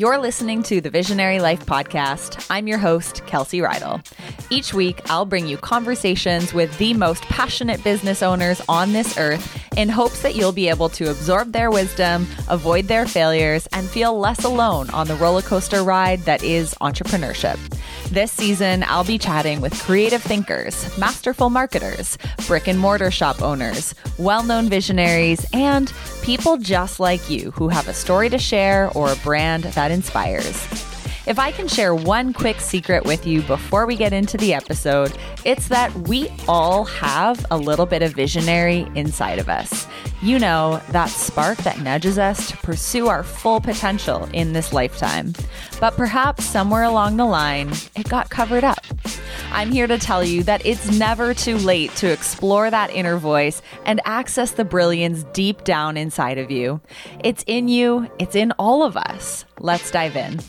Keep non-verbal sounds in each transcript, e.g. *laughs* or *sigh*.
You're listening to the Visionary Life Podcast. I'm your host, Kelsey Rydell. Each week, I'll bring you conversations with the most passionate business owners on this earth in hopes that you'll be able to absorb their wisdom, avoid their failures, and feel less alone on the roller coaster ride that is entrepreneurship. This season, I'll be chatting with creative thinkers, masterful marketers, brick and mortar shop owners, well known visionaries, and people just like you who have a story to share or a brand that that inspires. If I can share one quick secret with you before we get into the episode, it's that we all have a little bit of visionary inside of us. You know, that spark that nudges us to pursue our full potential in this lifetime. But perhaps somewhere along the line, it got covered up. I'm here to tell you that it's never too late to explore that inner voice and access the brilliance deep down inside of you. It's in you, it's in all of us. Let's dive in.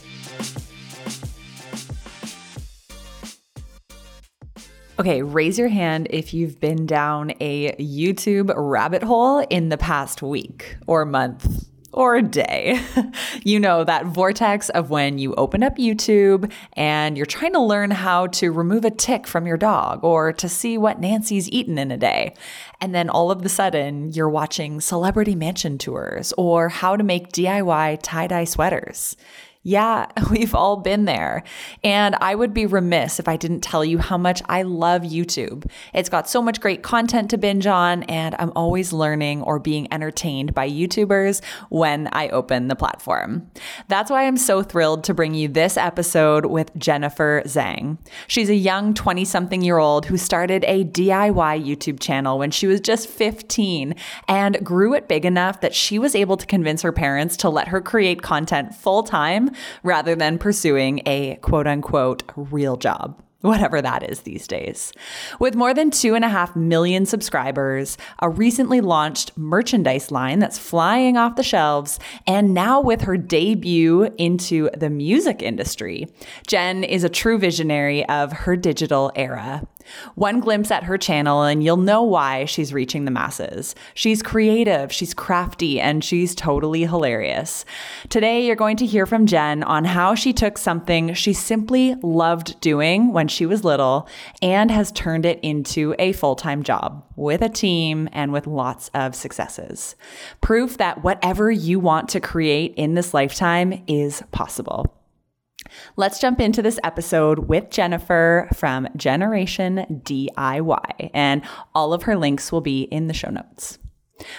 Okay, raise your hand if you've been down a YouTube rabbit hole in the past week or month or day. *laughs* you know, that vortex of when you open up YouTube and you're trying to learn how to remove a tick from your dog or to see what Nancy's eaten in a day. And then all of a sudden, you're watching celebrity mansion tours or how to make DIY tie dye sweaters. Yeah, *laughs* we've all been there. And I would be remiss if I didn't tell you how much I love YouTube. It's got so much great content to binge on, and I'm always learning or being entertained by YouTubers when I open the platform. That's why I'm so thrilled to bring you this episode with Jennifer Zhang. She's a young 20 something year old who started a DIY YouTube channel when she was just 15 and grew it big enough that she was able to convince her parents to let her create content full time rather than pursuing a quote unquote real job whatever that is these days. With more than two and a half million subscribers, a recently launched merchandise line that's flying off the shelves, and now with her debut into the music industry, Jen is a true visionary of her digital era. One glimpse at her channel, and you'll know why she's reaching the masses. She's creative, she's crafty, and she's totally hilarious. Today, you're going to hear from Jen on how she took something she simply loved doing when she was little and has turned it into a full time job with a team and with lots of successes. Proof that whatever you want to create in this lifetime is possible. Let's jump into this episode with Jennifer from JENerationDIY, and all of her links will be in the show notes.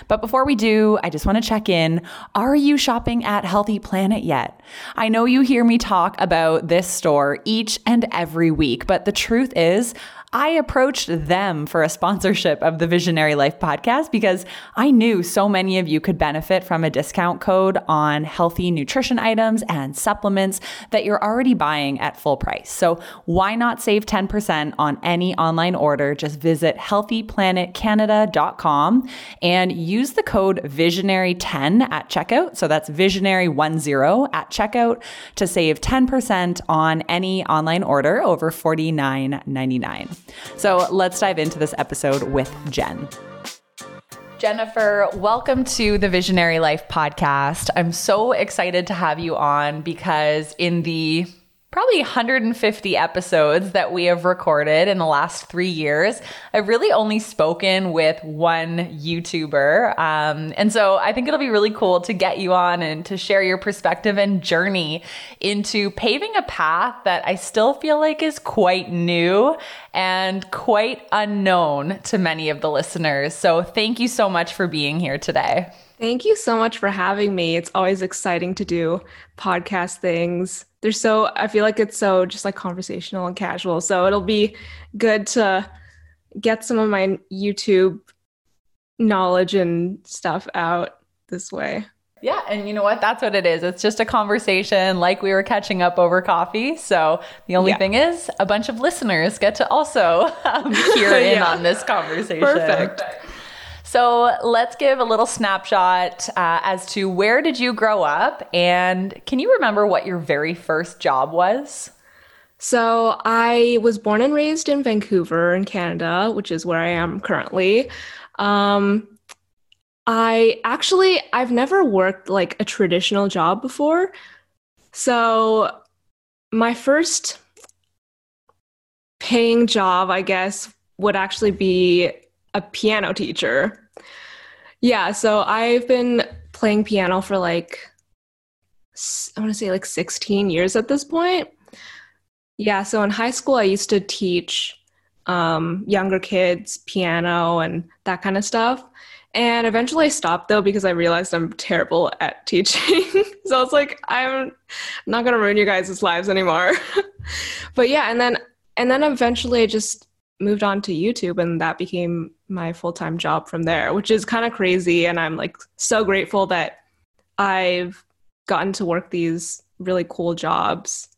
But before we do, I just want to check in. Are you shopping at Healthy Planet yet? I know you hear me talk about this store each and every week, but the truth is, I approached them for a sponsorship of the Visionary Life podcast because I knew so many of you could benefit from a discount code on healthy nutrition items and supplements that you're already buying at full price. So why not save 10% on any online order? Just visit healthyplanetcanada.com and use the code visionary10 at checkout. So that's visionary10 at checkout to save 10% on any online order over $49.99. So let's dive into this episode with Jen. Jennifer, welcome to the Visionary Life podcast. I'm so excited to have you on because in the probably 150 episodes that we have recorded in the last three years. I've really only spoken with one YouTuber. Um, and so I think it'll be really cool to get you on and to share your perspective and journey into paving a path that I still feel like is quite new and quite unknown to many of the listeners. So thank you so much for being here today. Thank you so much for having me. It's always exciting to do podcast things. They're so, I feel like it's so just like conversational and casual. So it'll be good to get some of my YouTube knowledge and stuff out this way. Yeah, and you know what? That's what it is. It's just a conversation like we were catching up over coffee. So the only yeah. thing is, a bunch of listeners get to also *laughs* um, *laughs* hear in yeah. on this conversation. Perfect. So let's give a little snapshot uh, as to where did you grow up, and can you remember what your very first job was? So I was born and raised in Vancouver, in Canada, which is where I am currently. Um, I actually I've never worked like a traditional job before. So, my first paying job, I guess, would actually be a piano teacher. Yeah, so I've been playing piano for like, I want to say like 16 years at this point. Yeah, so in high school, I used to teach um, younger kids piano and that kind of stuff. And eventually I stopped though because I realized I'm terrible at *laughs* teaching. so I was like, I'm not gonna ruin you guys' lives anymore. *laughs* but yeah, and then and then eventually I just moved on to YouTube and that became my full-time job from there, which is kind of crazy and I'm like so grateful that I've gotten to work these really cool jobs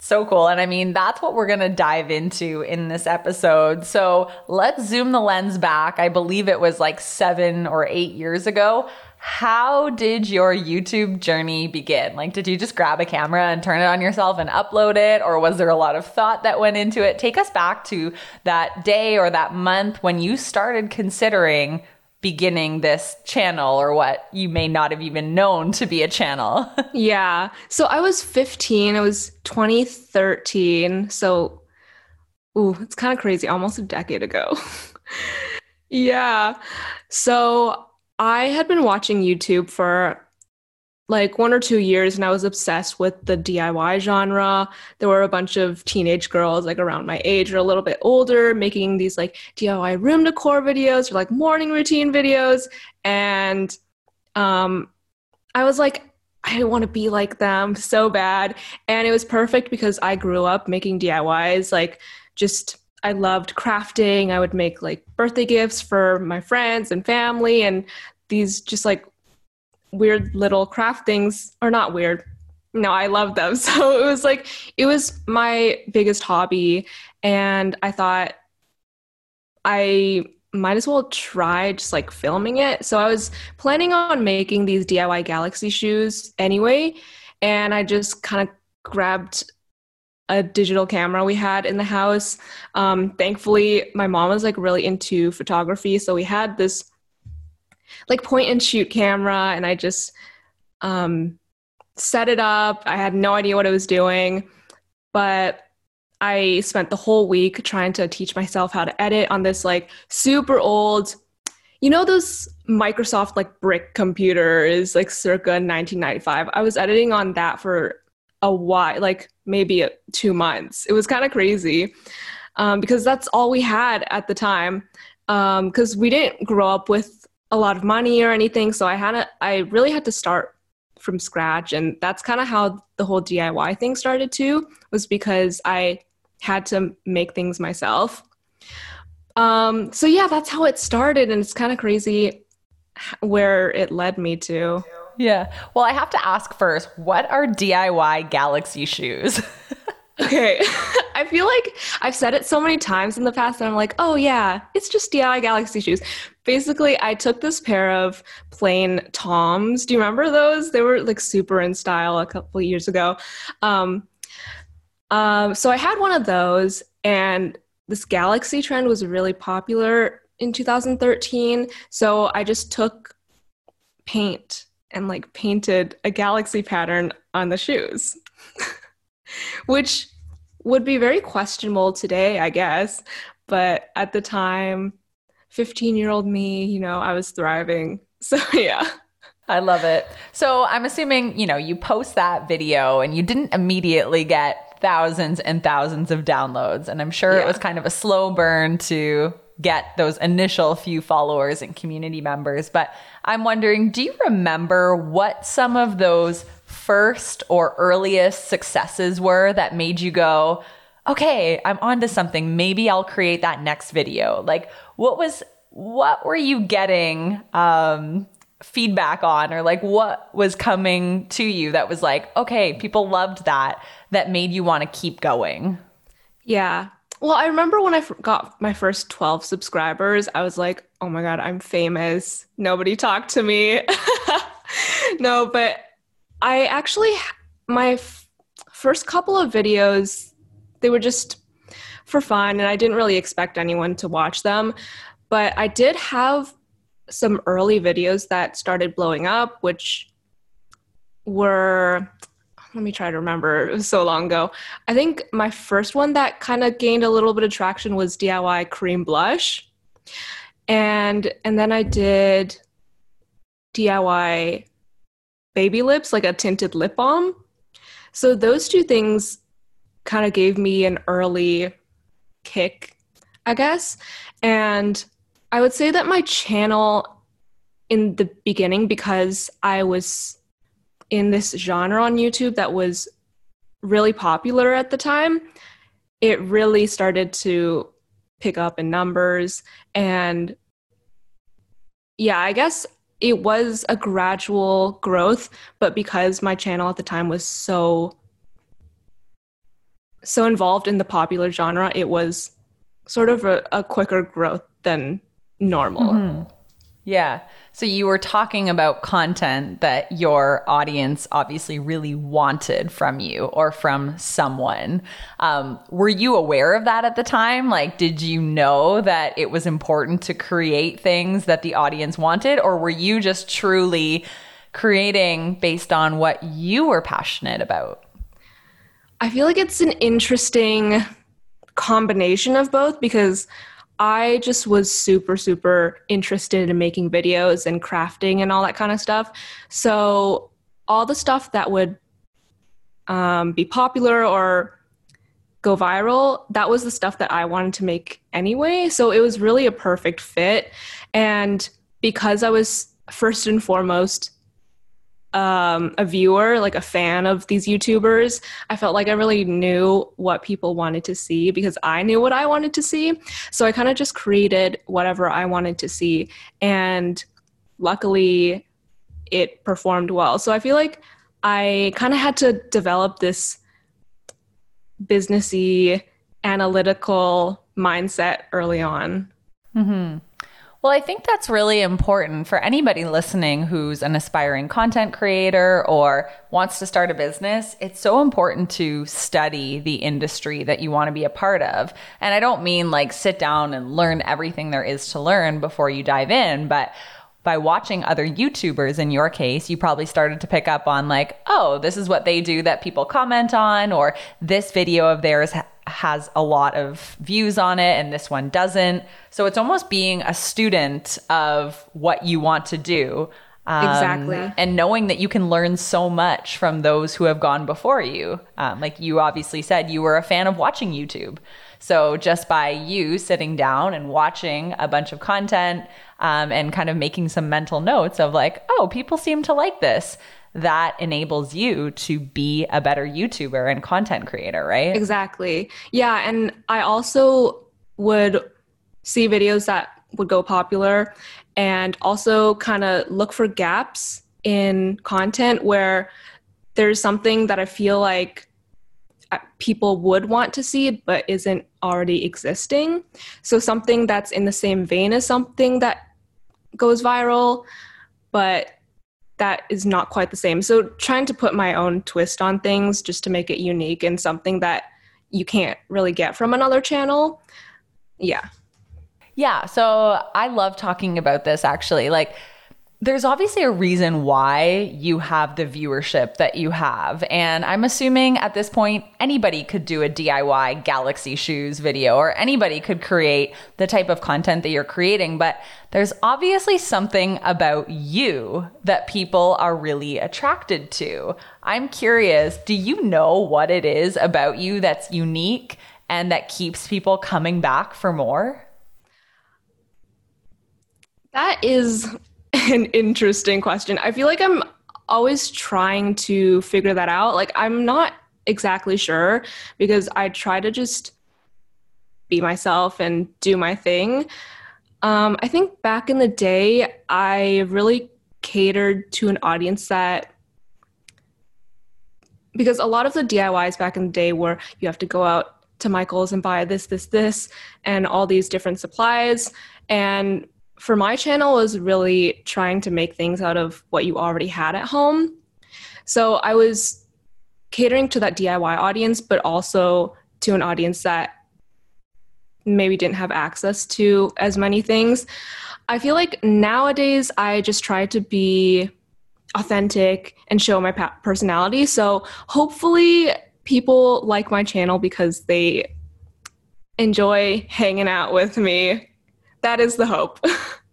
so cool. And I mean, that's what we're going to dive into in this episode. So let's zoom the lens back. I believe it was like seven or eight years ago. How did your YouTube journey begin? Like, did you just grab a camera and turn it on yourself and upload it? Or was there a lot of thought that went into it? Take us back to that day or that month when you started considering beginning this channel or what you may not have even known to be a channel. *laughs* yeah. So I was 15, it was 2013. So, ooh, it's kind of crazy, almost a decade ago. *laughs* yeah. So I had been watching YouTube for like one or two years and I was obsessed with the DIY genre. There were a bunch of teenage girls like around my age or a little bit older making these like DIY room decor videos or like morning routine videos. And um, I was like, I want to be like them *laughs* so bad. And it was perfect because I grew up making DIYs, like just I loved crafting. I would make like birthday gifts for my friends and family and these just like weird little craft things are not weird. No, I love them. *laughs* So it was like it was my biggest hobby and I thought I might as well try just like filming it. So I was planning on making these DIY galaxy shoes anyway, and I just kind of grabbed a digital camera we had in the house. Um, thankfully, my mom was like really into photography, so we had this like point and shoot camera and I just um, set it up. I had no idea what I was doing, but I spent the whole week trying to teach myself how to edit on this like super old, you know, those Microsoft like brick computers, like circa 1995. I was editing on that for a while, like maybe two months. It was kind of crazy um, because that's all we had at the time. Because um, we didn't grow up with a lot of money or anything. So I had to, I really had to start from scratch. And that's kind of how the whole DIY thing started too, was because I had to make things myself. Um, so yeah, that's how it started. And it's kind of crazy where it led me to. Yeah. Well, I have to ask first, what are DIY Galaxy shoes? *laughs* Okay. *laughs* I feel like I've said it so many times in the past that I'm like, oh yeah, it's just DIY Galaxy shoes. Basically, I took this pair of plain Toms. Do you remember those? They were like super in style a couple years ago. Um, um, so I had one of those, and this Galaxy trend was really popular in 2013. So I just took paint and like painted a galaxy pattern on the shoes. *laughs* which would be very questionable today, I guess. But at the time, 15 year old me, you know, I was thriving. *laughs* So, yeah. I love it. So, I'm assuming, you know, you post that video and you didn't immediately get thousands and thousands of downloads. And I'm sure yeah. it was kind of a slow burn to get those initial few followers and community members. But I'm wondering, do you remember what some of those first or earliest successes were that made you go, okay, I'm onto something. Maybe I'll create that next video. Like, what was, what were you getting um, feedback on, or like what was coming to you that was like, okay, people loved that, that made you want to keep going? Yeah. Well, I remember when I got my first 12 subscribers, I was like, oh my God, I'm famous. Nobody talked to me. *laughs* no, but I actually, my f- first couple of videos, they were just for fun, and I didn't really expect anyone to watch them. But I did have some early videos that started blowing up, which were let me try to remember. It was so long ago. I think my first one that kind of gained a little bit of traction was DIY cream blush. And and then I did DIY baby lips, like a tinted lip balm. So those two things kind of gave me an early kick, I guess. And I would say that my channel in the beginning, because I was in this genre on YouTube that was really popular at the time, it really started to pick up in numbers. And yeah, I guess it was a gradual growth, but because my channel at the time was so so involved in the popular genre, it was sort of a, a quicker growth than normal. Mm-hmm. Yeah. So you were talking about content that your audience obviously really wanted from you or from someone. Um, were you aware of that at the time? Like, did you know that it was important to create things that the audience wanted, or were you just truly creating based on what you were passionate about? I feel like it's an interesting combination of both because I just was super, super interested in making videos and crafting and all that kind of stuff. So, all the stuff that would um, be popular or go viral, that was the stuff that I wanted to make anyway. So, it was really a perfect fit. And because I was first and foremost um, a viewer, like a fan of these YouTubers, I felt like I really knew what people wanted to see because I knew what I wanted to see. So I kind of just created whatever I wanted to see. And luckily, it performed well. So I feel like I kind of had to develop this businessy, analytical mindset early on. Mm-hmm. Well, I think that's really important for anybody listening who's an aspiring content creator or wants to start a business. It's so important to study the industry that you want to be a part of. And I don't mean like sit down and learn everything there is to learn before you dive in, but by watching other YouTubers in your case, you probably started to pick up on like, oh, this is what they do that people comment on, or this video of theirs has a lot of views on it and this one doesn't. So it's almost being a student of what you want to do. Um, exactly. And knowing that you can learn so much from those who have gone before you. Um, like you obviously said, you were a fan of watching YouTube. So just by you sitting down and watching a bunch of content um, and kind of making some mental notes of like, oh, people seem to like this that enables you to be a better YouTuber and content creator, right? Exactly. Yeah. And I also would see videos that would go popular and also kind of look for gaps in content where there's something that I feel like uh, people would want to see but isn't already existing. So something that's in the same vein as something that goes viral, but that is not quite the same. So trying to put my own twist on things just to make it unique and something that you can't really get from another channel. Yeah. Yeah, so I love talking about this actually. Like there's obviously a reason why you have the viewership that you have. And I'm assuming at this point, anybody could do a DIY Galaxy Shoes video or anybody could create the type of content that you're creating. But there's obviously something about you that people are really attracted to. I'm curious, do you know what it is about you that's unique and that keeps people coming back for more? That is *laughs* an interesting question. I feel like I'm always trying to figure that out. Like, I'm not exactly sure because I try to just be myself and do my thing. Um, I think back in the day, I really catered to an audience that because a lot of the DIYs back in the day were you have to go out to Michael's and buy this, this, this, and all these different supplies. And for my channel was really trying to make things out of what you already had at home. So I was catering to that DIY audience, but also to an audience that maybe didn't have access to as many things. I feel like nowadays I just try to be authentic and show my personality. So hopefully people like my channel because they enjoy hanging out with me. That is the hope.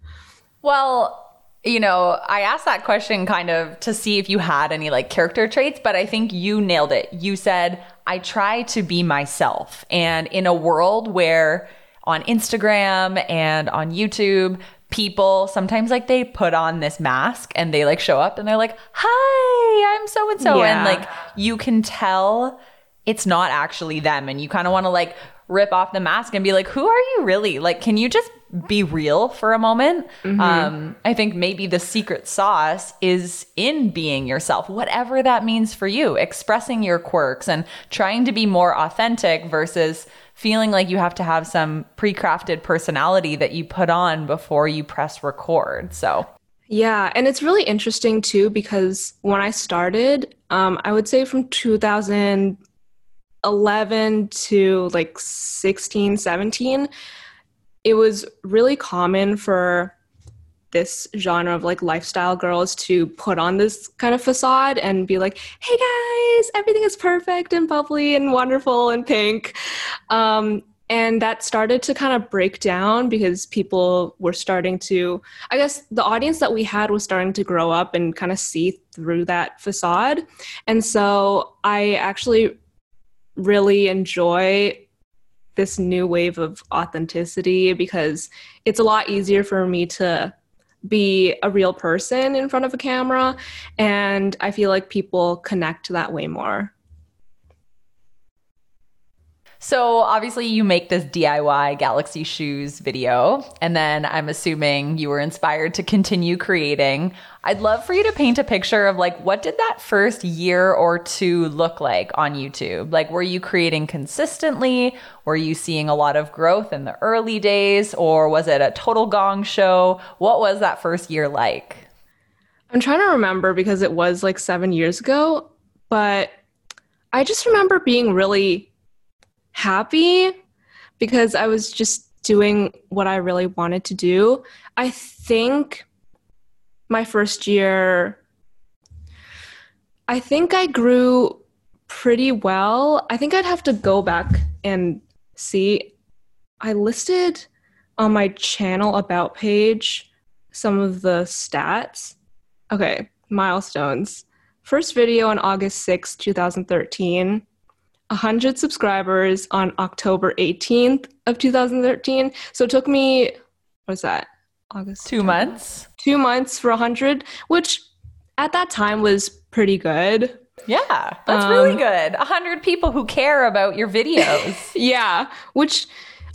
*laughs* well, you know, I asked that question kind of to see if you had any like character traits, but I think you nailed it. You said, I try to be myself. And in a world where on Instagram and on YouTube, people sometimes like they put on this mask and they like show up and they're like, Hi, I'm so and so. And like you can tell it's not actually them. And you kind of want to like rip off the mask and be like, who are you really? Like, can you just be real for a moment? Mm-hmm. Um, I think maybe the secret sauce is in being yourself, whatever that means for you, expressing your quirks and trying to be more authentic versus feeling like you have to have some pre crafted personality that you put on before you press record. So. Yeah, and it's really interesting too because when I started, um, I would say from 2011 to like 16, 17, it was really common for this genre of like lifestyle girls to put on this kind of facade and be like, hey guys, everything is perfect and bubbly and wonderful and pink. Um, and that started to kind of break down because people were starting to i guess the audience that we had was starting to grow up and kind of see through that facade and so i actually really enjoy this new wave of authenticity because it's a lot easier for me to be a real person in front of a camera and i feel like people connect that way more so obviously you make this DIY Galaxy shoes video and then I'm assuming you were inspired to continue creating. I'd love for you to paint a picture of like what did that first year or two look like on YouTube? Like were you creating consistently? Were you seeing a lot of growth in the early days or was it a total gong show? What was that first year like? I'm trying to remember because it was like 7 years ago, but I just remember being really happy because I was just doing what I really wanted to do. I think my first year, I think I grew pretty well. I think I'd have to go back and see. I listed on my channel about page some of the stats. Okay, milestones. First video on August 6, 2013. 100 subscribers on October 18th of 2013. So it took me, what's that? August. Two months. Two months for 100, which at that time was pretty good. Yeah, that's um, really good. 100 people who care about your videos. *laughs* yeah, which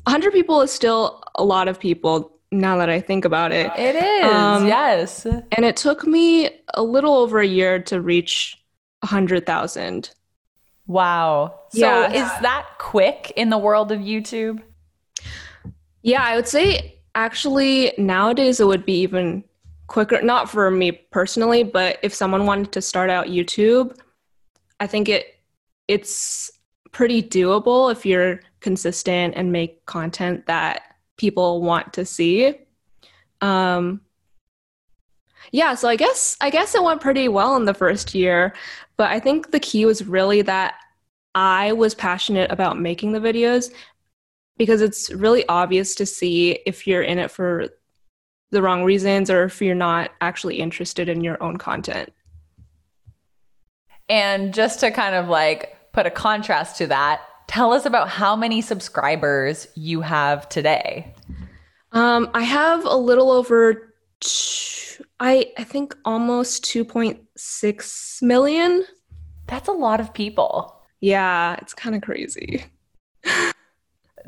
100 people is still a lot of people now that I think about it. It is, um, yes. And it took me a little over a year to reach 100,000. Wow. So yeah. is that quick in the world of YouTube? Yeah, I would say actually nowadays it would be even quicker. Not for me personally, but if someone wanted to start out YouTube, I think it it's pretty doable if you're consistent and make content that people want to see. Um, yeah, so I guess I guess it went pretty well in the first year, but I think the key was really that I was passionate about making the videos because it's really obvious to see if you're in it for the wrong reasons or if you're not actually interested in your own content. And just to kind of like put a contrast to that, tell us about how many subscribers you have today. Um, I have a little over, I I think almost two point six million. That's a lot of people. Yeah, it's kind of crazy. *laughs*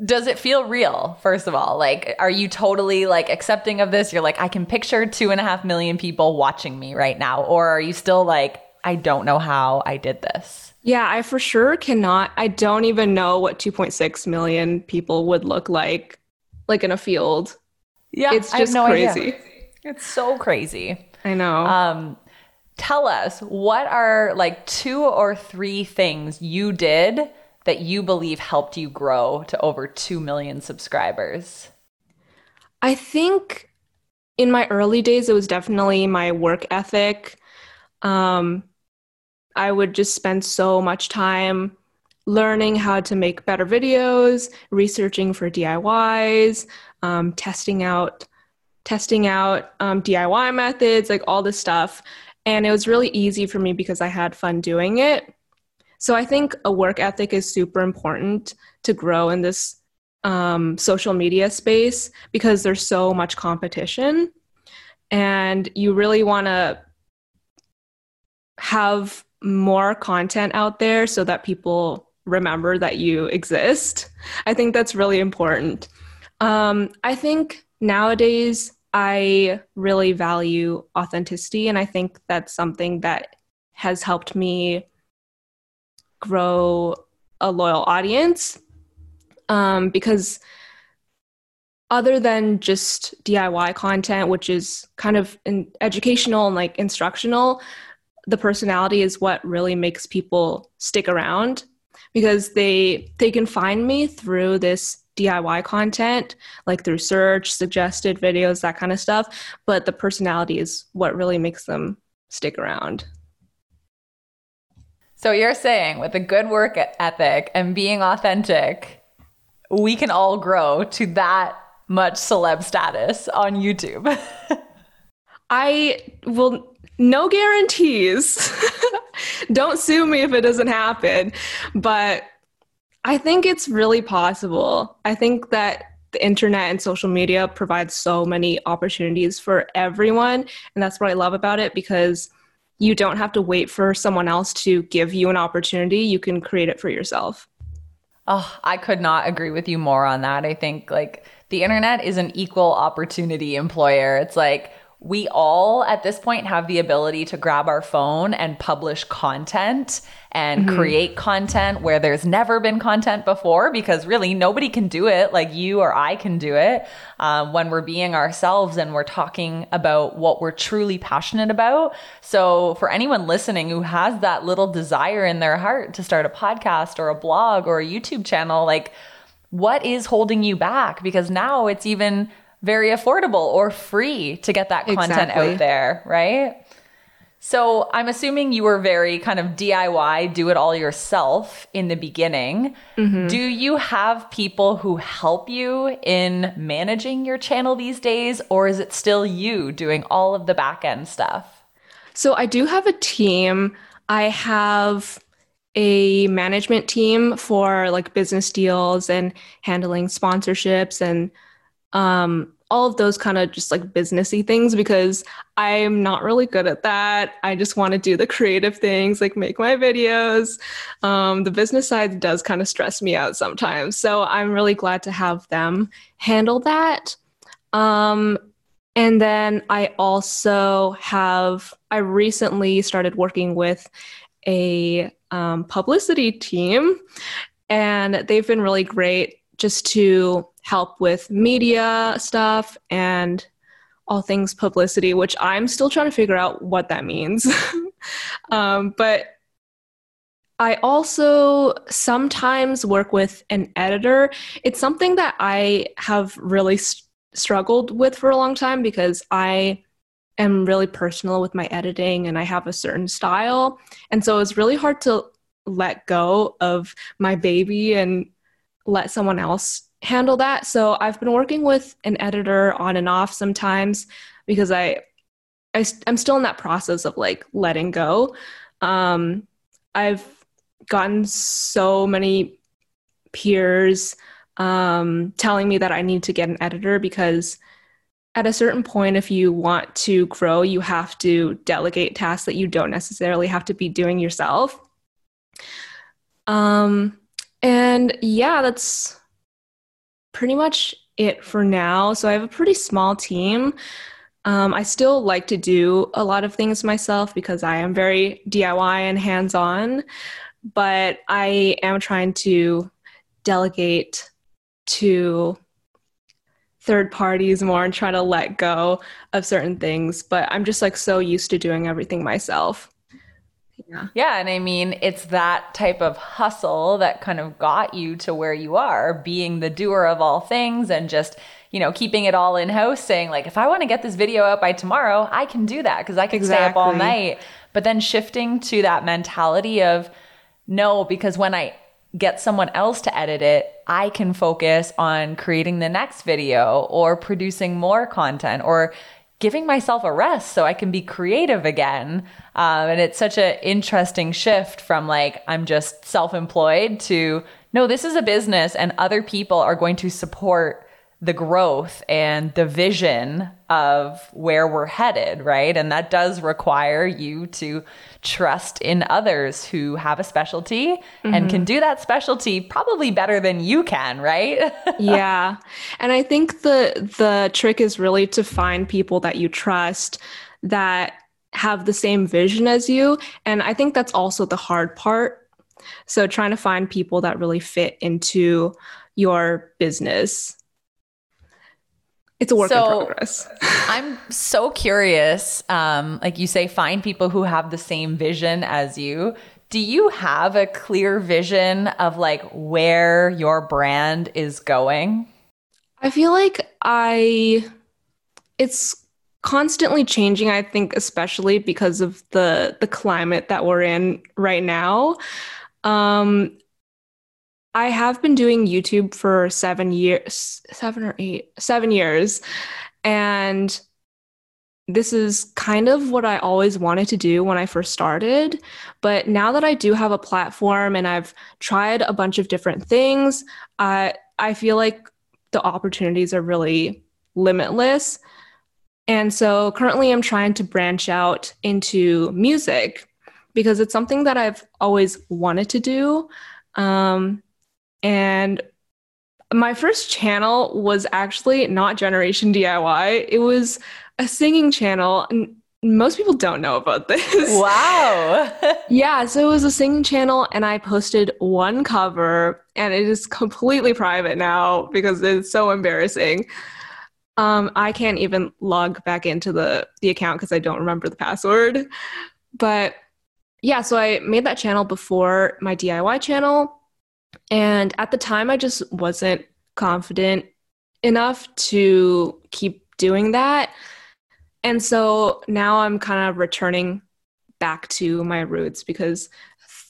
Does it feel real, first of all? Like, are you totally like accepting of this? You're like, I can picture two and a half million people watching me right now. Or are you still like, I don't know how I did this? Yeah, I for sure cannot. I don't even know what 2.6 million people would look like, like in a field. Yeah, it's just no crazy. Idea. It's so crazy. I know. Um, tell us what are like two or three things you did that you believe helped you grow to over 2 million subscribers? I think in my early days, it was definitely my work ethic. um, I would just spend so much time learning how to make better videos, researching for DIYs, um, testing out testing out um, DIY methods, like all this stuff. And it was really easy for me because I had fun doing it. So I think a work ethic is super important to grow in this um, social media space because there's so much competition. And you really want to have more content out there so that people remember that you exist. I think that's really important. Um, I think nowadays I really value authenticity, and I think that's something that has helped me grow a loyal audience. Um, because other than just DIY content, which is kind of educational and like instructional, the personality is what really makes people stick around because they they can find me through this DIY content, like through search, suggested videos, that kind of stuff. But the personality is what really makes them stick around. So you're saying with a good work ethic and being authentic, we can all grow to that much celeb status on YouTube. *laughs* I will no guarantees. *laughs* Don't sue me if it doesn't happen. But I think it's really possible. I think that the internet and social media provide so many opportunities for everyone. And that's what I love about it because you don't have to wait for someone else to give you an opportunity. You can create it for yourself. Oh, I could not agree with you more on that. I think like the internet is an equal opportunity employer. It's like we all at this point have the ability to grab our phone and publish content and mm-hmm. create content where there's never been content before because really nobody can do it like you or I can do it um, when we're being ourselves and we're talking about what we're truly passionate about. So, for anyone listening who has that little desire in their heart to start a podcast or a blog or a YouTube channel, like, what is holding you back? Because now it's even very affordable or free to get that content exactly. out there, right? So I'm assuming you were very kind of DIY, do it all yourself in the beginning. Mm-hmm. Do you have people who help you in managing your channel these days, or is it still you doing all of the back end stuff? So I do have a team. I have a management team for like business deals and handling sponsorships and um, all of those kind of just like businessy things because I'm not really good at that. I just want to do the creative things, like make my videos. Um, the business side does kind of stress me out sometimes. So I'm really glad to have them handle that. Um, and then I also have, I recently started working with a um, publicity team, and they've been really great just to help with media stuff and all things publicity, which I'm still trying to figure out what that means. *laughs* um, but I also sometimes work with an editor. It's something that I have really st- struggled with for a long time because I am really personal with my editing and I have a certain style. And so it's really hard to let go of my baby and let someone else handle that. So I've been working with an editor on and off sometimes because I, I am still in that process of like letting go. Um, I've gotten so many peers um, telling me that I need to get an editor because at a certain point, if you want to grow, you have to delegate tasks that you don't necessarily have to be doing yourself. Um, and yeah, that's pretty much it for now. So I have a pretty small team. Um, I still like to do a lot of things myself because I am very DIY and hands on, but I am trying to delegate to third parties more and try to let go of certain things. But I'm just like so used to doing everything myself. Yeah. Yeah. And I mean, it's that type of hustle that kind of got you to where you are, being the doer of all things and just, you know, keeping it all in house, saying, like, if I want to get this video out by tomorrow, I can do that because I can exactly. stay up all night. but then shifting to that mentality of no, because when I get someone else to edit it, I can focus on creating the next video or producing more content or giving myself a rest so I can be creative again. Um, and it's such an interesting shift from like, I'm just self employed to no, this is a business and other people are going to support the growth and the vision of where we're headed, right? And that does require you to trust in others who have a specialty mm-hmm. and can do that specialty probably better than you can, right? *laughs* yeah. And I think the the trick is really to find people that you trust that have the same vision as you, and I think that's also the hard part. So trying to find people that really fit into your business it's a work so, in progress. *laughs* I'm so curious. Um, like you say, find people who have the same vision as you. Do you have a clear vision of like where your brand is going? I feel like I, it's constantly changing. I think, especially because of the the climate that we're in right now. Um, I have been doing YouTube for seven years, seven or eight, seven years. And this is kind of what I always wanted to do when I first started. But now that I do have a platform and I've tried a bunch of different things, I, I feel like the opportunities are really limitless. And so currently I'm trying to branch out into music because it's something that I've always wanted to do. Um, and my first channel was actually not JENerationDIY. It was a singing channel. And most people don't know about this. *laughs* Wow. yeah, so it was a singing channel and I posted one cover and it is completely private now because it's so embarrassing. Um, I can't even log back into the the account because I don't remember the password. But yeah, so I made that channel before my DIY channel and at the time, I just wasn't confident enough to keep doing that. And so now I'm kind of returning back to my roots because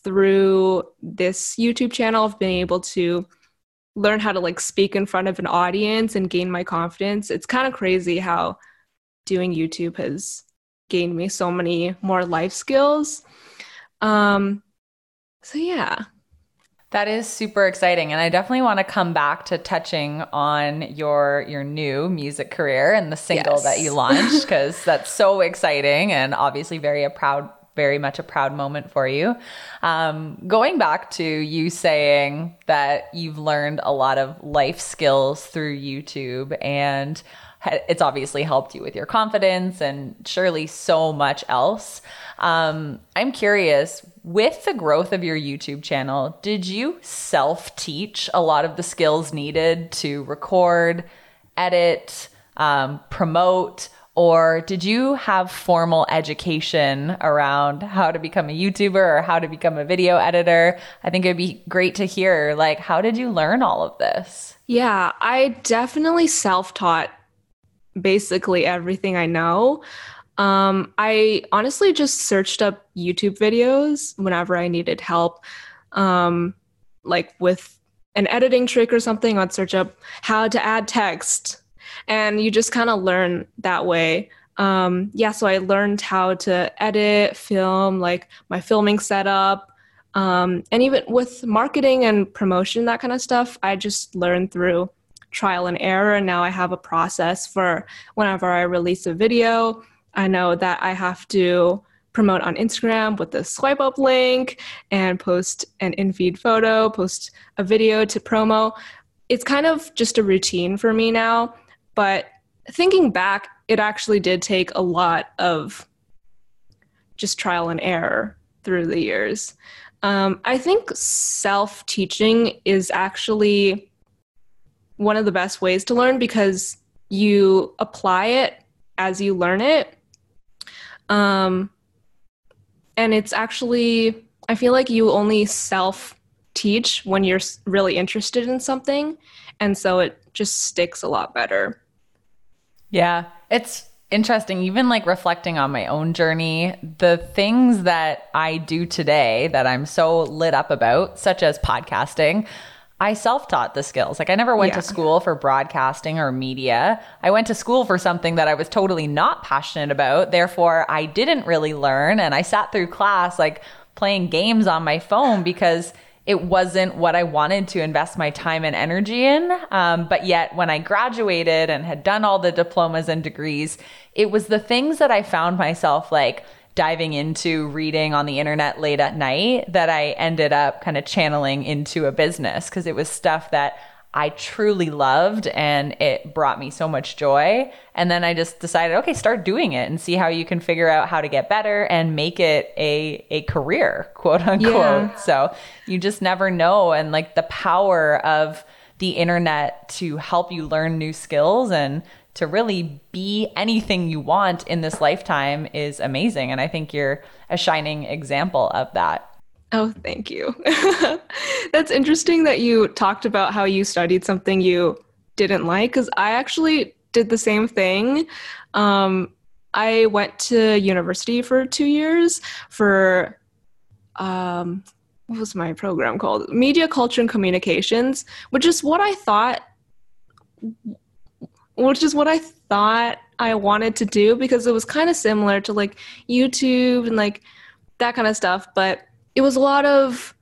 through this YouTube channel, I've been able to learn how to like speak in front of an audience and gain my confidence. It's kind of crazy how doing YouTube has gained me so many more life skills. Um, so yeah. That is super exciting and I definitely want to come back to touching on your your new music career and the single yes. that you launched *laughs* cuz that's so exciting and obviously very a proud very much a proud moment for you. Um, going back to you saying that you've learned a lot of life skills through YouTube and it's obviously helped you with your confidence and surely so much else. Um, I'm curious, with the growth of your YouTube channel, did you self teach a lot of the skills needed to record, edit, um, promote? Or did you have formal education around how to become a YouTuber or how to become a video editor? I think it'd be great to hear, like, how did you learn all of this? Yeah, I definitely self taught basically everything I know. Um, I honestly just searched up YouTube videos whenever I needed help, um, like with an editing trick or something. I'd search up how to add text, and you just kind of learn that way. Um, yeah, so I learned how to edit, film, like my filming setup, um, and even with marketing and promotion, that kind of stuff. I just learned through trial and error. And now I have a process for whenever I release a video, I know that I have to promote on Instagram with the swipe up link and post an in feed photo, post a video to promo. It's kind of just a routine for me now. But thinking back, it actually did take a lot of just trial and error through the years. Um, I think self teaching is actually one of the best ways to learn because you apply it as you learn it. Um, and it's actually, I feel like you only self teach when you're really interested in something. And so it just sticks a lot better. Yeah. It's, interesting, even like reflecting on my own journey, the things that I do today that I'm so lit up about, such as podcasting. I self taught the skills. Like, I never went yeah. to school for broadcasting or media. I went to school for something that I was totally not passionate about. Therefore, I didn't really learn. And I sat through class like playing games on my phone because it wasn't what I wanted to invest my time and energy in. Um, but yet, when I graduated and had done all the diplomas and degrees, it was the things that I found myself like diving into reading on the internet late at night that I ended up kind of channeling into a business because it was stuff that I truly loved and it brought me so much joy. And then I just decided, okay, start doing it and see how you can figure out how to get better and make it a a career, quote unquote. Yeah. So you just never know and like the power of the internet to help you learn new skills and to really be anything you want in this lifetime is amazing and I think you're a shining example of that. Oh, thank you. *laughs* That's interesting that you talked about how you studied something you didn't like because I actually did the same thing. Um, I went to university for two years for um, what was my program called? Media, Culture, and Communications, which is what I thought, which is what I thought I wanted to do because it was kind of similar to like YouTube and like that kind of stuff, but it was a lot of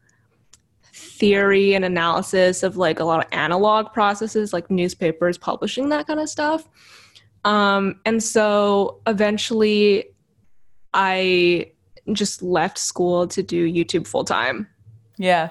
theory and analysis of like a lot of analog processes like newspapers publishing that kind of stuff. Um, and so eventually i just left school to do youtube full time. Yeah.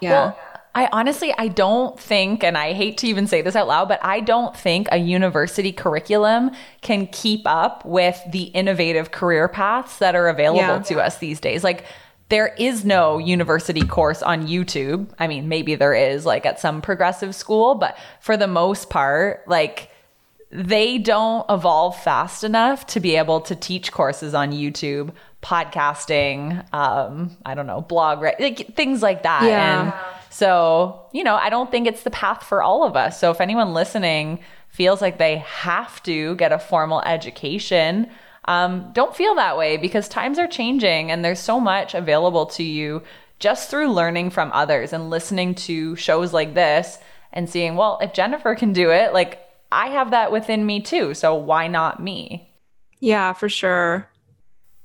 Yeah. Well, I honestly, I don't think, and I hate to even say this out loud, but I don't think a university curriculum can keep up with the innovative career paths that are available yeah. to us these days. Like, there is no university course on YouTube. I mean, maybe there is like at some progressive school, but for the most part, like they don't evolve fast enough to be able to teach courses on YouTube, podcasting, um, I don't know, blog, right? Like things like that. Yeah. And so, you know, I don't think it's the path for all of us. So if anyone listening feels like they have to get a formal education, um, don't feel that way because times are changing and there's so much available to you just through learning from others and listening to shows like this and seeing, well, if Jennifer can do it, like I have that within me too. So why not me? Yeah, for sure.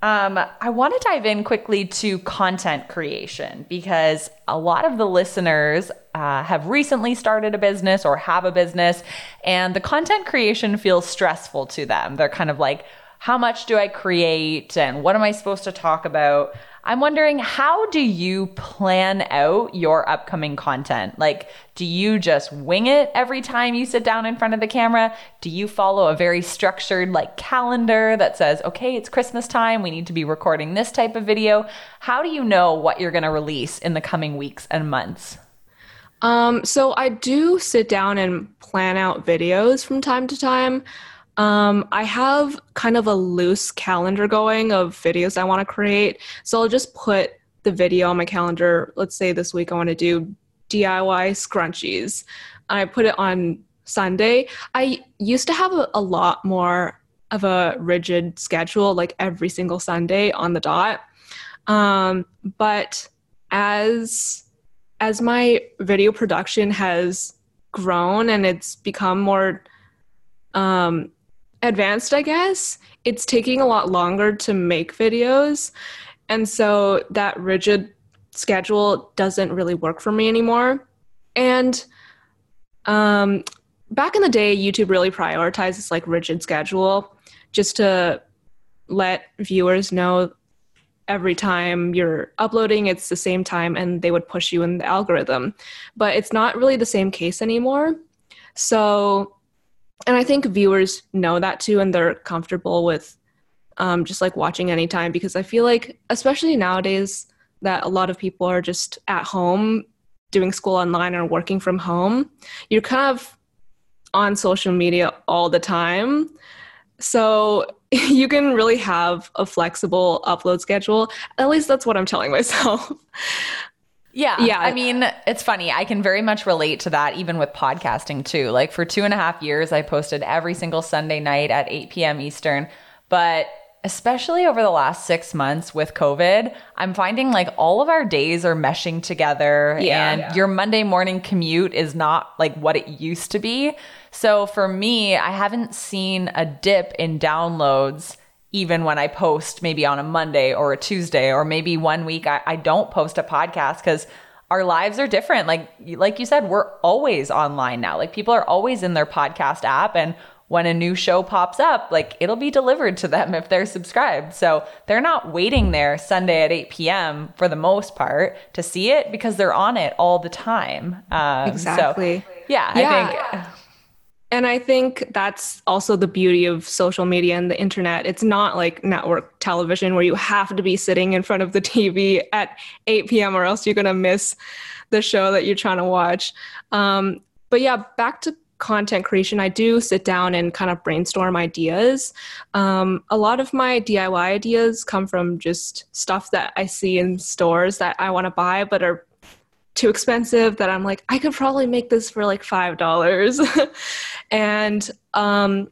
Um, I want to dive in quickly to content creation because a lot of the listeners uh, have recently started a business or have a business, and the content creation feels stressful to them. They're kind of like, how much do I create and what am I supposed to talk about? I'm wondering how do you plan out your upcoming content? Like, do you just wing it every time you sit down in front of the camera? Do you follow a very structured like calendar that says, okay, it's Christmas time, we need to be recording this type of video? How do you know what you're going to release in the coming weeks and months? Um, so I do sit down and plan out videos from time to time. Um, I have kind of a loose calendar going of videos I want to create. So I'll just put the video on my calendar. Let's say this week I want to do DIY scrunchies. I put it on Sunday. I used to have a, a lot more of a rigid schedule, like every single Sunday on the dot. Um, but as as my video production has grown and it's become more um, advanced, I guess, it's taking a lot longer to make videos. And so that rigid schedule doesn't really work for me anymore. And um, back in the day, YouTube really prioritized this like rigid schedule just to let viewers know every time you're uploading it's the same time and they would push you in the algorithm but it's not really the same case anymore so and I think viewers know that too, and they're comfortable with um, just like watching anytime because I feel like, especially nowadays, that a lot of people are just at home doing school online or working from home. You're kind of on social media all the time. So *laughs* you can really have a flexible upload schedule. At least that's what I'm telling myself. *laughs* Yeah. Yeah. I mean, it's funny. I can very much relate to that, even with podcasting too. Like for two and a half years, I posted every single Sunday night at 8 p.m. Eastern. But especially over the last six months with COVID, I'm finding like all of our days are meshing together yeah, and yeah. your Monday morning commute is not like what it used to be. So for me, I haven't seen a dip in downloads even when I post maybe on a Monday or a Tuesday, or maybe one week I, I don't post a podcast because our lives are different. Like like you said, we're always online now. Like people are always in their podcast app and when a new show pops up, like it'll be delivered to them if they're subscribed. So they're not waiting there Sunday at 8 p.m. for the most part to see it because they're on it all the time. Um, exactly. So, yeah, yeah, I think and I think that's also the beauty of social media and the internet. It's not like network television where you have to be sitting in front of the *laughs* TV at 8 p.m. or else you're going to miss the show that you're trying to watch. Um, but yeah, back to content creation, I do sit down and kind of brainstorm ideas. Um, a lot of my DIY ideas come from just stuff that I see in stores that I want to buy but are too expensive that I'm like, I could probably make this for like $5. *laughs* and um,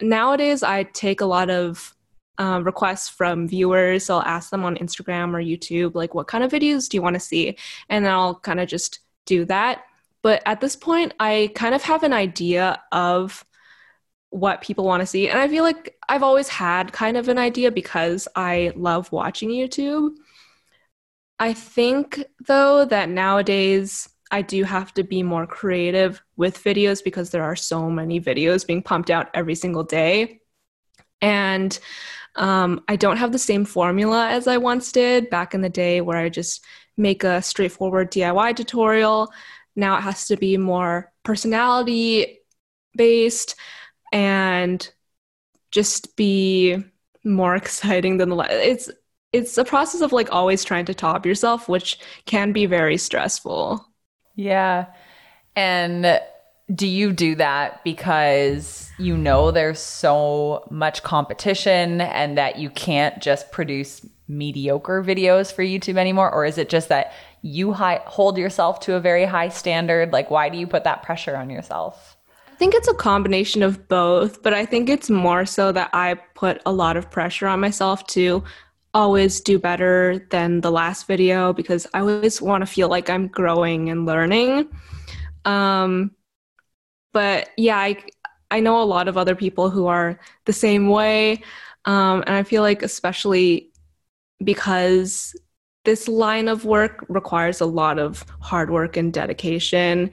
nowadays, I take a lot of uh, requests from viewers. So I'll ask them on Instagram or YouTube, like, what kind of videos do you want to see? And then I'll kind of just do that. But at this point, I kind of have an idea of what people want to see. And I feel like I've always had kind of an idea because I love watching YouTube. I think, though, that nowadays I do have to be more creative with videos because there are so many videos being pumped out every single day. And um, I don't have the same formula as I once did back in the day where I just make a straightforward DIY tutorial. Now it has to be more personality based and just be more *laughs* exciting than the last. it's it's a process of like always trying to top yourself, which can be very stressful. Yeah. And do you do that because you know there's so much competition and that you can't just produce mediocre videos for YouTube anymore? Or is it just that you high, hold yourself to a very high standard? Like, why do you put that pressure on yourself? I think it's a combination of both, but I think it's more so that I put a lot of pressure on myself to always do better than the last video because I always want to feel like I'm growing and learning. Um, but yeah, I, I know a lot of other people who are the same way. Um, and I feel like, especially because this line of work requires a lot of hard work and dedication,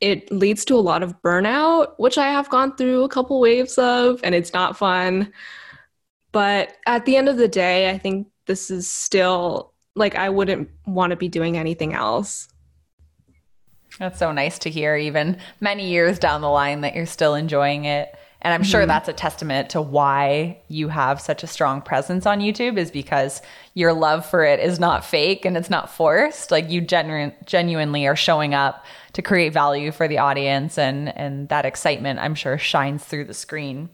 it leads to a lot of burnout, which I have gone through a couple waves of, and it's not fun. But at the end of the day, I think this is still like I wouldn't want to be doing anything else. That's so nice to hear, even many years down the line, that you're still enjoying it. And I'm mm-hmm. sure that's a testament to why you have such a strong presence on YouTube, is because your love for it is not fake and it's not forced. Like you genu- genuinely are showing up to create value for the audience, and and that excitement, I'm sure, shines through the screen.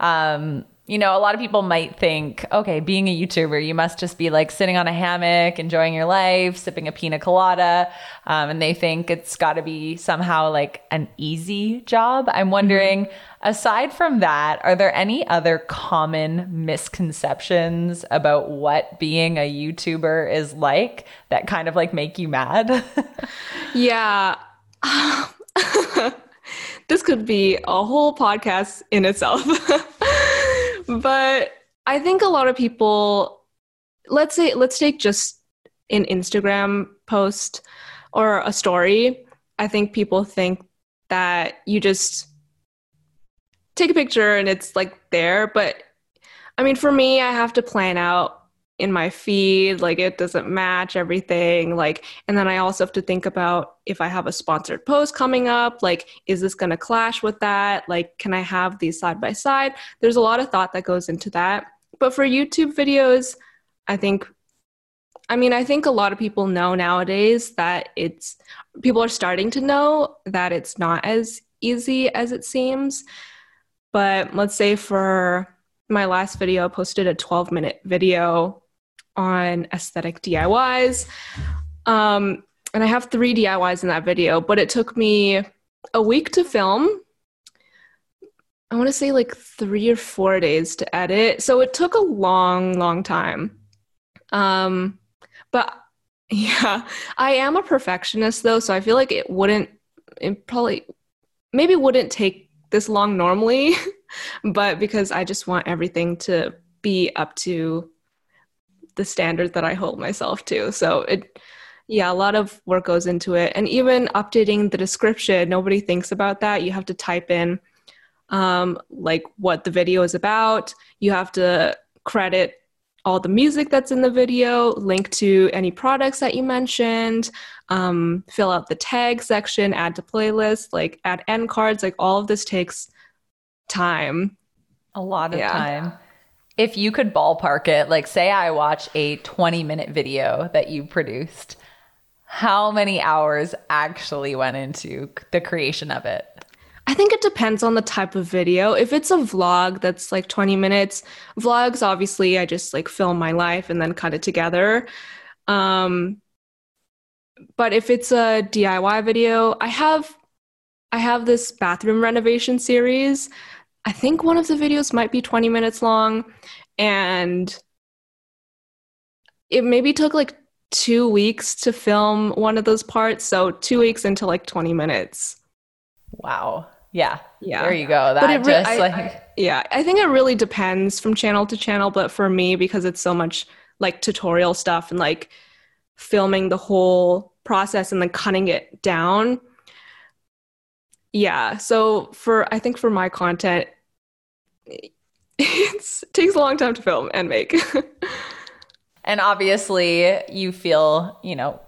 Um, you know, a lot of people might think, okay, being a YouTuber, you must just be like sitting on a hammock, enjoying your life, sipping a pina colada. Um, and they think it's got to be somehow like an easy job. I'm wondering, mm-hmm. aside from that, are there any other common misconceptions about what being a YouTuber is like that kind of like make you mad? *laughs* yeah. *laughs* this could be a whole podcast in itself *laughs* but I think a lot of people, let's say, let's take just an Instagram post or a story. I think people think that you just take a picture and it's like there. But I mean, for me, I have to plan out in my feed like it doesn't match everything like and then i also have to think about if i have a sponsored post coming up like is this going to clash with that? Like can i have these side by side? There's a lot of thought that goes into that. But for youtube videos i think i mean i think a lot of people know nowadays that it's people are starting to know that it's not as easy as it seems. But let's say for my last video I posted a 12 minute video on aesthetic DIYs. Um, and I have three DIYs in that video, but it took me a week to film. I want to say like three or four days to edit. So it took a long, long time. Um, but *laughs* yeah, I am a perfectionist though, so I feel like it wouldn't, it probably, maybe wouldn't take this long normally, *laughs* but because I just want everything to be up to the standard that I hold myself to. So it, yeah, a lot of work goes into it. And even updating the description, nobody thinks about that. You have to type in um, like what the video is about. You have to credit all the music that's in the video, link to any products that you mentioned, um, fill out the tag section, add to playlist, like add end cards. Like all of this takes time. A lot of yeah. time. If you could ballpark it, like say I watch a 20 minute video that you produced, how many hours actually went into the creation of it? I think it depends on the type of video. If it's a vlog that's like 20 minutes, vlogs obviously I just like film my life and then cut it together. Um but if it's a DIY video, I have I have this bathroom renovation series. I think one of the videos might be 20 minutes long and it maybe took like two weeks to film one of those parts. So two weeks into like 20 minutes. Wow. Yeah. Yeah. There you go. That re- just I, like I, yeah, I think it really depends from channel to channel, but for me because it's so much like tutorial stuff and like filming the whole process and then cutting it down. Yeah. So for I think for my content it takes a long time to film and make. *laughs* And obviously, you feel, you know,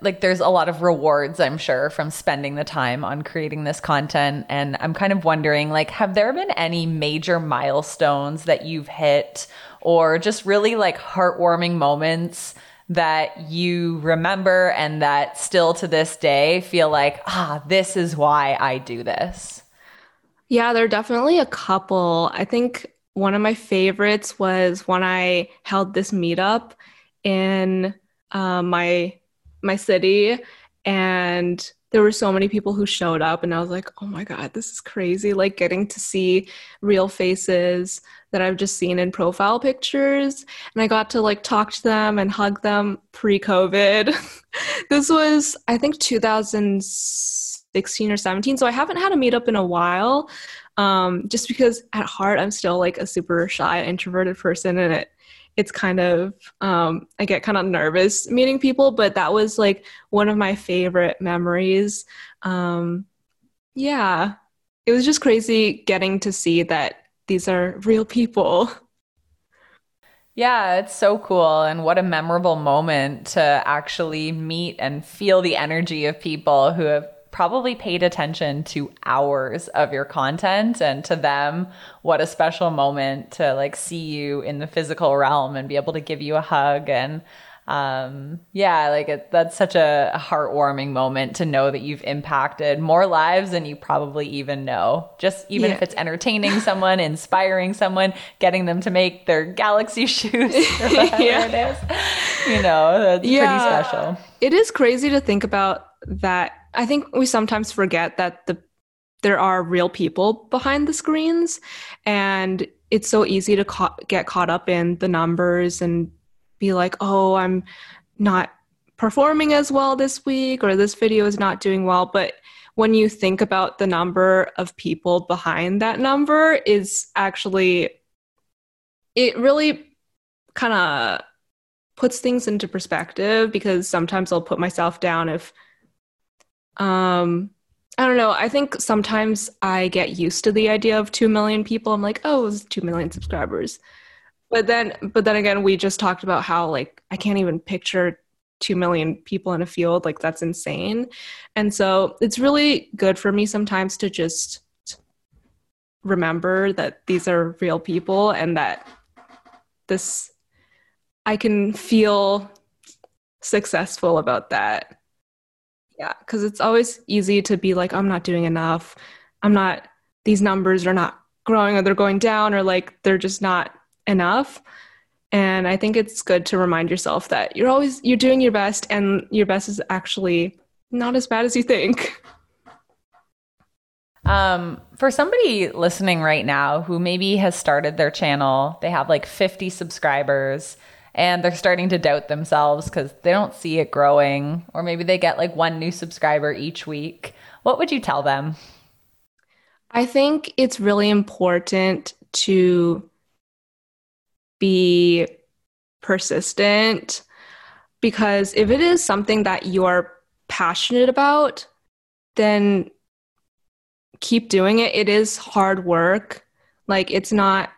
like there's a lot of rewards, I'm sure, from spending the time on creating this content. And I'm kind of wondering, like, have there been any major milestones that you've hit or just really like heartwarming moments that you remember and that still to this day feel like, ah, this is why I do this? Yeah, there are definitely a couple. I think one of my favorites was when I held this meetup in uh, my my city, and there were so many people who showed up, and I was like, "Oh my god, this is crazy!" Like getting to see real faces that I've just seen in profile pictures, and I got to like talk to them and hug them pre-COVID. *laughs* this was, I think, 2016 or 17, so I haven't had a meetup in a while um, just because at heart I'm still like a super shy, introverted person, and it it's kind of um, I get kind of nervous meeting people, but that was like one of my favorite memories. Um, yeah, it was just crazy getting to see that these are real people. Yeah, it's so cool. And what a memorable moment to actually meet and feel the energy of people who have probably paid attention to hours of your content and to them what a special moment to like see you in the physical realm and be able to give you a hug and um, yeah, like it, that's such a heartwarming moment to know that you've impacted more lives than you probably even know. Just even yeah. if it's entertaining someone, inspiring someone, getting them to make their galaxy *laughs* shoes or *laughs* whatever yeah. it is, you know, that's yeah. pretty special. It is crazy to think about that I think we sometimes forget that the there are real people behind the screens and it's so easy to ca- get caught up in the numbers and be like, "Oh, I'm not performing as well this week or this video is not doing well." But when you think about the number of people behind that number is actually it really kind of puts things into perspective because sometimes I'll put myself down if um, I don't know. I think sometimes I get used to the idea of 2 million people. I'm like, oh, it's 2 million subscribers. But then but then again, we just talked about how like I can't even picture 2 million people in a field, like that's insane. And so it's really good for me sometimes to just remember that these are real people and that this I can feel successful about that. Yeah, because it's always easy to be like, I'm not doing enough. I'm not, these numbers are not growing or they're going down or like they're just not enough. And I think it's good to remind yourself that you're always you're doing your best and your best is actually not as bad as you think. Um, for somebody listening right now who maybe has started their channel, they have like 50 subscribers and they're starting to doubt themselves because they don't see it growing, or maybe they get like one new subscriber each week. What would you tell them? I think it's really important to be persistent because if it is something that you're passionate about, then keep doing it. It is hard work. Like it's not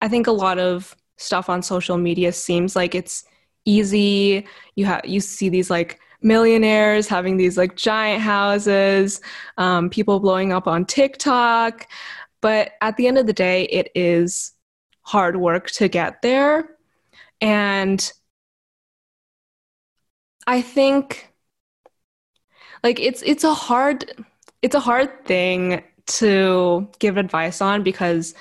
I think a lot of stuff on social media seems like it's easy. You have you see these like millionaires having these like giant houses, um, people blowing up on TikTok. But at the end of the day, it is hard work to get there. And I think like it's it's a hard it's a hard thing to give advice on because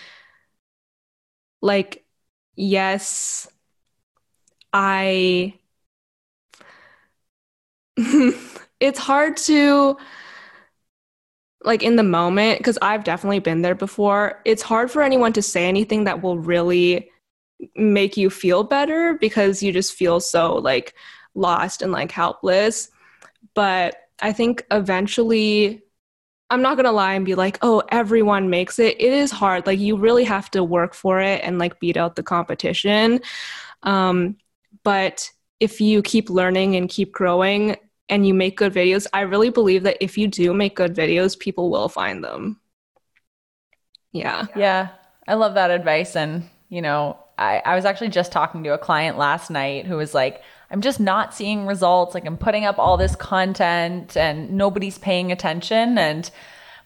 like yes i *laughs* it's hard to like in the moment because i've definitely been there before it's hard for anyone to say anything that will really make you feel better because you just feel so like lost and like helpless. But i think eventually I'm not to lie and be like, oh, everyone makes it. It is hard. Like, you really have to work for it and like beat out the competition. Um, but if you keep learning and keep growing and you make good videos, I really believe that if you do make good videos, people will find them. Yeah. Yeah. I love that advice. And, you know, I, I was actually just talking to a client last night who was like, I'm just not seeing results. Like I'm putting up all this content and nobody's paying attention. And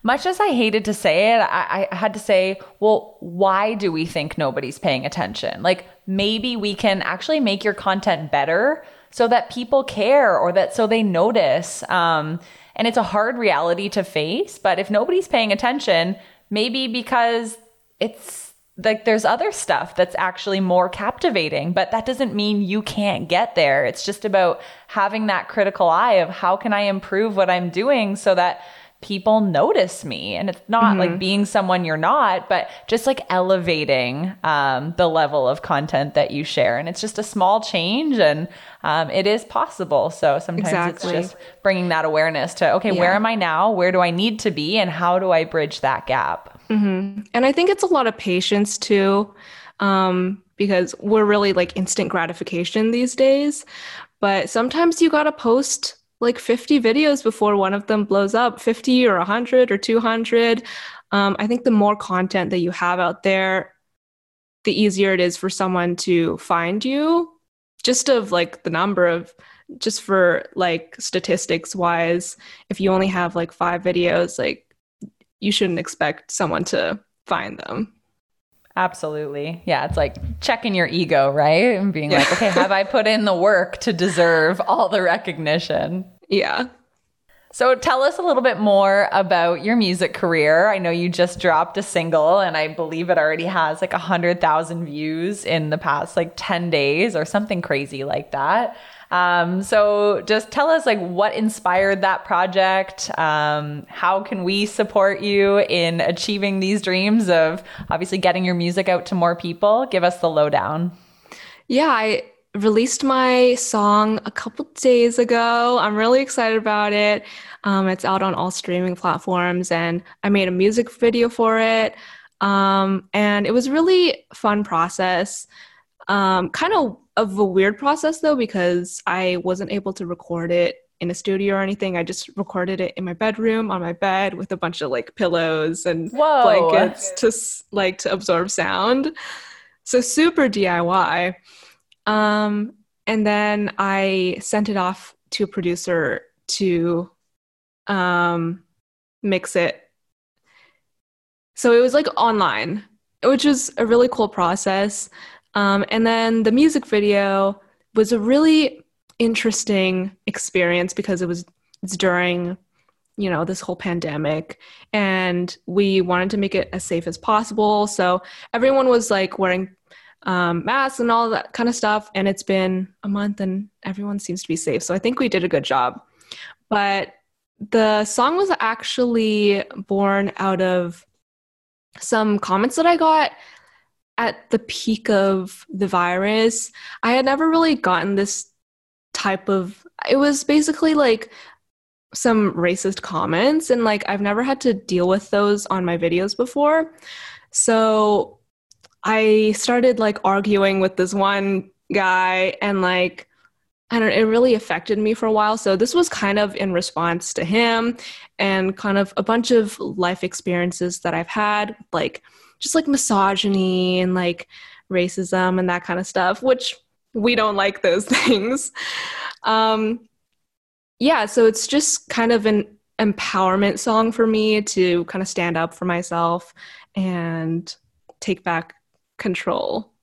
much as I hated to say it, I, I, had to say, well, why do we think nobody's paying attention? Like maybe we can actually make your content better so that people care or that so they notice. Um, and it's a hard reality to face, but if nobody's paying attention, maybe because it's like there's other stuff that's actually more captivating, but that doesn't mean you can't get there. It's just about having that critical eye of how can I improve what I'm doing so that people notice me and it's not mm-hmm. like being someone you're not but just like elevating um, the level of content that you share and it's just a small change and um, it is possible so sometimes exactly. it's just bringing that awareness to okay yeah. where am i now where do i need to be and how do i bridge that gap Mm-hmm. And I think it's a lot of patience too, um, because we're really like instant gratification these days. But sometimes you got to post like 50 videos before one of them blows up 50 or 100 or 200. Um, I think the more content that you have out there, the easier it is for someone to find you. Just of like the number of just for like statistics wise, if you only have like five videos, like you shouldn't expect someone to find them. Absolutely. Yeah, it's like checking your ego, right? And being yeah. like, okay, have I put in the work to deserve all the recognition? Yeah. So tell us a little bit more about your music career. I know you just dropped a single and I believe it already has like a 100,000 views in the past like 10 days or something crazy like that. Um, so just tell us like what inspired that project. Um, how can we support you in achieving these dreams of obviously getting your music out to more people? Give us the lowdown. Yeah, I released my song a couple days ago. I'm really excited about it. Um, it's out on all streaming platforms, and I made a music video for it. Um, and it was really fun process. Um, kind of of a weird process though because I wasn't able to record it in a studio or anything. I just recorded it in my bedroom on my bed with a bunch of like pillows and Whoa. blankets to like to absorb sound. So super DIY. Um, and then I sent it off to a producer to um, mix it. So it was like online, which is a really cool process. Um, and then the music video was a really interesting experience because it was it's during you know this whole pandemic and we wanted to make it as safe as possible so everyone was like wearing um, masks and all that kind of stuff. And it's been a month and everyone seems to be safe. So I think we did a good job. But the song was actually born out of some comments that I got at the peak of the virus. I had never really gotten this type of, it was basically like some racist comments, and like I've never had to deal with those on my videos before. So I started like arguing with this one guy and like I don't it really affected me for a while. So this was kind of in response to him and kind of a bunch of life experiences that I've had, like just like misogyny and like racism and that kind of stuff, which we don't like those *laughs* things. Um yeah, so it's just kind of an empowerment song for me to kind of stand up for myself and take back control.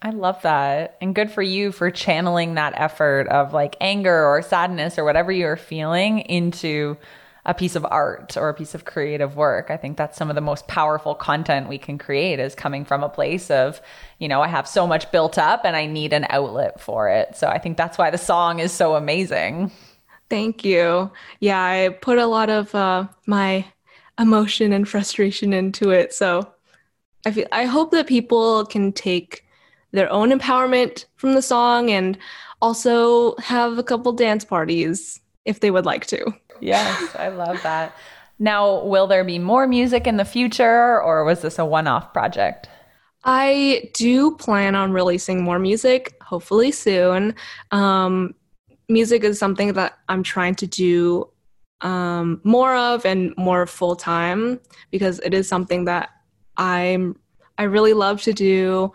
I love that. And good for you for channeling that effort of like anger or sadness or whatever you're feeling into a piece of art or a piece of creative work. I think that's some of the most powerful content we can create is coming from a place of, you know, I have so much built up and I need an outlet for it. So I think that's why the song is so amazing. Thank you. Yeah, I put a lot of uh, my emotion and frustration into it. So I feel I hope that people can take their own empowerment from the song and also have a couple dance parties if they would like to. Yes, I love that. Now, will there be more music in the future or was this a one-off project? I do plan on releasing more music, hopefully soon. Um, music is something that I'm trying to do um, more of and more full time because it is something that I'm I really love to do.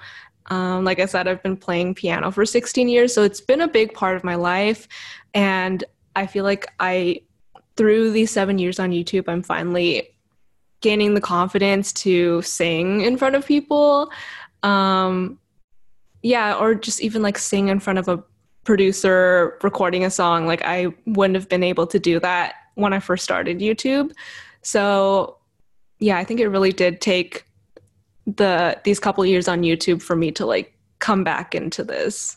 Um, like I said, I've been playing piano for 16 years, so it's been a big part of my life, and I feel like I through these seven years on YouTube, I'm finally gaining the confidence to sing in front of people. Um, yeah, or just even like sing in front of a producer recording a song. Like I wouldn't have been able to do that when I first started YouTube. So yeah, I think it really did take the these couple years on YouTube for me to like come back into this.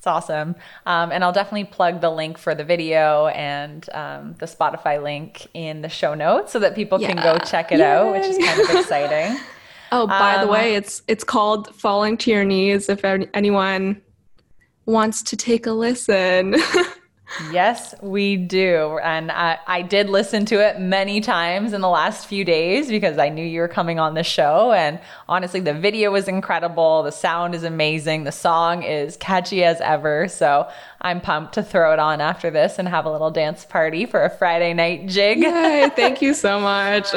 It's awesome. Um, and I'll definitely plug the link for the video and um, the Spotify link in the show notes so that people yeah. can go check it Yay. out, which is kind of exciting. *laughs* oh, by um, the way, it's it's called Falling to Your Knees. If anyone wants to take a listen. *laughs* yes, we do. And I, I, did listen to it many times in the last few days because I knew you were coming on the show. And honestly, the video was incredible. The sound is amazing. The song is catchy as ever. So I'm pumped to throw it on after this and have a little dance party for a Friday night jig. Yay, thank you so *laughs* much.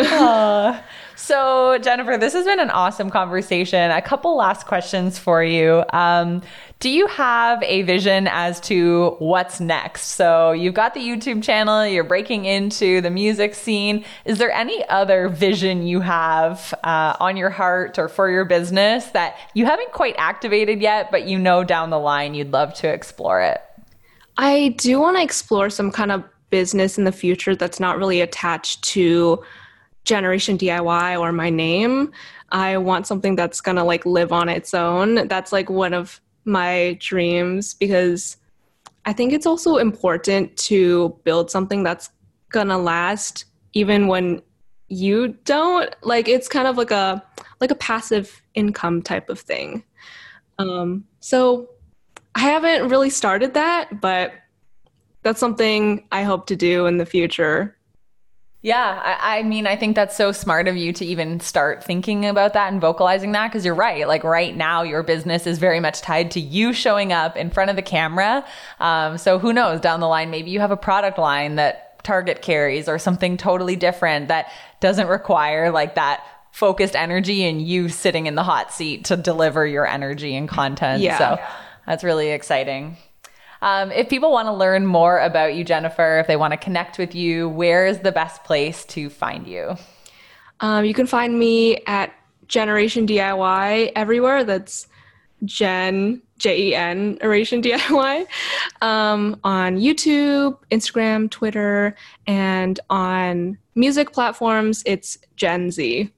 So, Jennifer, this has been an awesome conversation. A couple last questions for you. Um, do you have a vision as to what's next? So you've got the YouTube channel, you're breaking into the music scene. Is there any other vision you have uh, on your heart or for your business that you haven't quite activated yet, but you know down the line you'd love to explore it? I do want to explore some kind of business in the future that's not really attached to JENerationDIY or my name. I want something that's going to like live on its own. That's like one of my dreams because I think it's also important to build something that's gonna last even when you don't like it's kind of like a like a passive income type of thing um so i haven't really started that but that's something i hope to do in the future yeah, I, I, mean, I think that's so smart of you to even start thinking about that and vocalizing that because you're right. Like right now, your business is very much tied to you showing up in front of the camera. Um, so who knows down the line, maybe you have a product line that Target carries or something totally different that doesn't require like that focused energy and you sitting in the hot seat to deliver your energy and content. Yeah. So that's really exciting. Um, if people want to learn more about you, Jennifer, if they want to connect with you, where is the best place to find you? Um, you can find me at JENerationDIY everywhere. That's Jen, J E N, JENerationDIY, um, on YouTube, Instagram, Twitter, and on music platforms, it's Gen Z.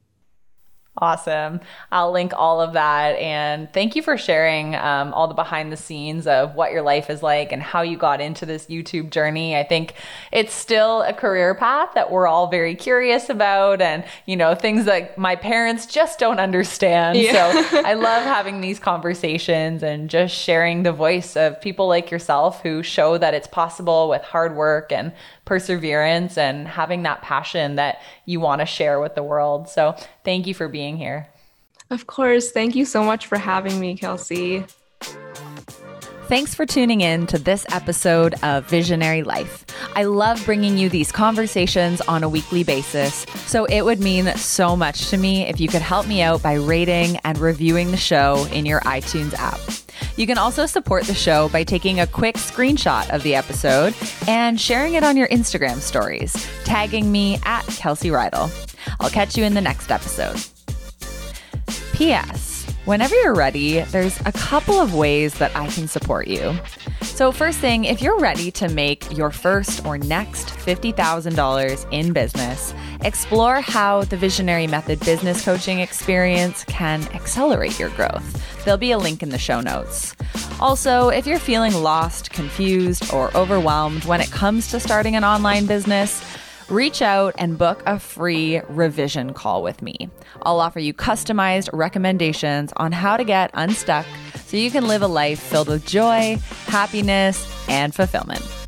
Awesome. I'll link all of that. And thank you for sharing um, all the behind the scenes of what your life is like and how you got into this YouTube journey. I think it's still a career path that we're all very curious about and, you know, things that my parents just don't understand. Yeah. So I love having these conversations and just sharing the voice of people like yourself who show that it's possible with hard work and perseverance and having that passion that you want to share with the world. So thank you for being here. Of course. Thank you so much for having me, Kelsey. Thanks for tuning in to this episode of Visionary Life. I love bringing you these conversations on a weekly basis, so it would mean so much to me if you could help me out by rating and reviewing the show in your iTunes app. You can also support the show by taking a quick screenshot of the episode and sharing it on your Instagram stories, tagging me at Kelsey Reidl. I'll catch you in the next episode. P.S. Whenever you're ready, there's a couple of ways that I can support you. So, first thing, if you're ready to make your first or next $50,000 in business, explore how the Visionary Method business coaching experience can accelerate your growth. There'll be a link in the show notes. Also, if you're feeling lost, confused, or overwhelmed when it comes to starting an online business, reach out and book a free revision call with me. I'll offer you customized recommendations on how to get unstuck so you can live a life filled with joy, happiness, and fulfillment.